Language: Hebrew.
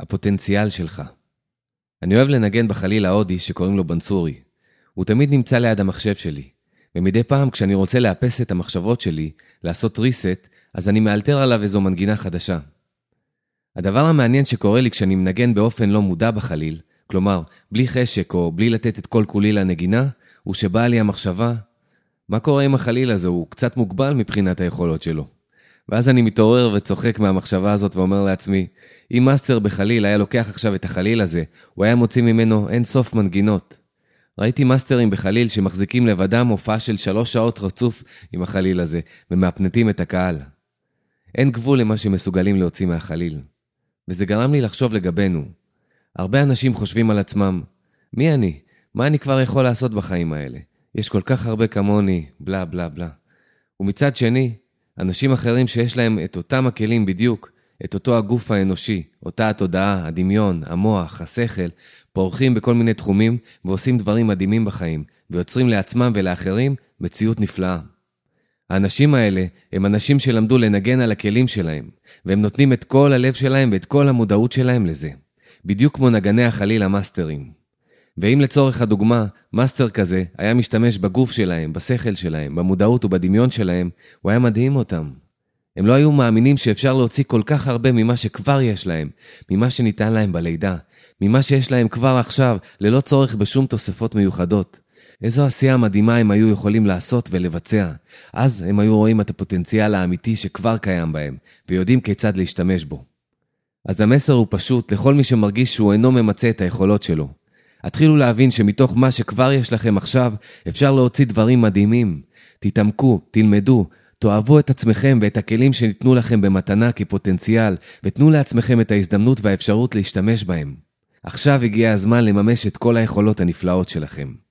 הפוטנציאל שלך. אני אוהב לנגן בחליל ההודי שקוראים לו בנסורי. הוא תמיד נמצא ליד המחשב שלי, ומדי פעם כשאני רוצה לאפס את המחשבות שלי, לעשות reset, אז אני מאלתר עליו איזו מנגינה חדשה. הדבר המעניין שקורה לי כשאני מנגן באופן לא מודע בחליל, כלומר, בלי חשק או בלי לתת את כל כולי לנגינה, הוא שבאה לי המחשבה, מה קורה עם החליל הזה? הוא קצת מוגבל מבחינת היכולות שלו. ואז אני מתעורר וצוחק מהמחשבה הזאת ואומר לעצמי, אם מאסטר בחליל היה לוקח עכשיו את החליל הזה, הוא היה מוציא ממנו אין סוף מנגינות. ראיתי מאסטרים בחליל שמחזיקים לבדם הופעה של שלוש שעות רצוף עם החליל הזה, ומהפנטים את הקהל. אין גבול למה שמסוגלים להוציא מהחליל. וזה גרם לי לחשוב לגבינו. הרבה אנשים חושבים על עצמם, מי אני? מה אני כבר יכול לעשות בחיים האלה? יש כל כך הרבה כמוני, בלה בלה בלה. ומצד שני, אנשים אחרים שיש להם את אותם הכלים בדיוק, את אותו הגוף האנושי, אותה התודעה, הדמיון, המוח, השכל, פורחים בכל מיני תחומים ועושים דברים מדהימים בחיים, ויוצרים לעצמם ולאחרים מציאות נפלאה. האנשים האלה הם אנשים שלמדו לנגן על הכלים שלהם, והם נותנים את כל הלב שלהם ואת כל המודעות שלהם לזה. בדיוק כמו נגני החליל המאסטרים. ואם לצורך הדוגמה, מאסטר כזה היה משתמש בגוף שלהם, בשכל שלהם, במודעות ובדמיון שלהם, הוא היה מדהים אותם. הם לא היו מאמינים שאפשר להוציא כל כך הרבה ממה שכבר יש להם, ממה שניתן להם בלידה, ממה שיש להם כבר עכשיו, ללא צורך בשום תוספות מיוחדות. איזו עשייה מדהימה הם היו יכולים לעשות ולבצע. אז הם היו רואים את הפוטנציאל האמיתי שכבר קיים בהם, ויודעים כיצד להשתמש בו. אז המסר הוא פשוט לכל מי שמרגיש שהוא אינו ממצה את היכולות שלו. התחילו להבין שמתוך מה שכבר יש לכם עכשיו, אפשר להוציא דברים מדהימים. תתעמקו, תלמדו, תאהבו את עצמכם ואת הכלים שניתנו לכם במתנה כפוטנציאל, ותנו לעצמכם את ההזדמנות והאפשרות להשתמש בהם. עכשיו הגיע הזמן לממש את כל היכולות הנפלאות שלכם.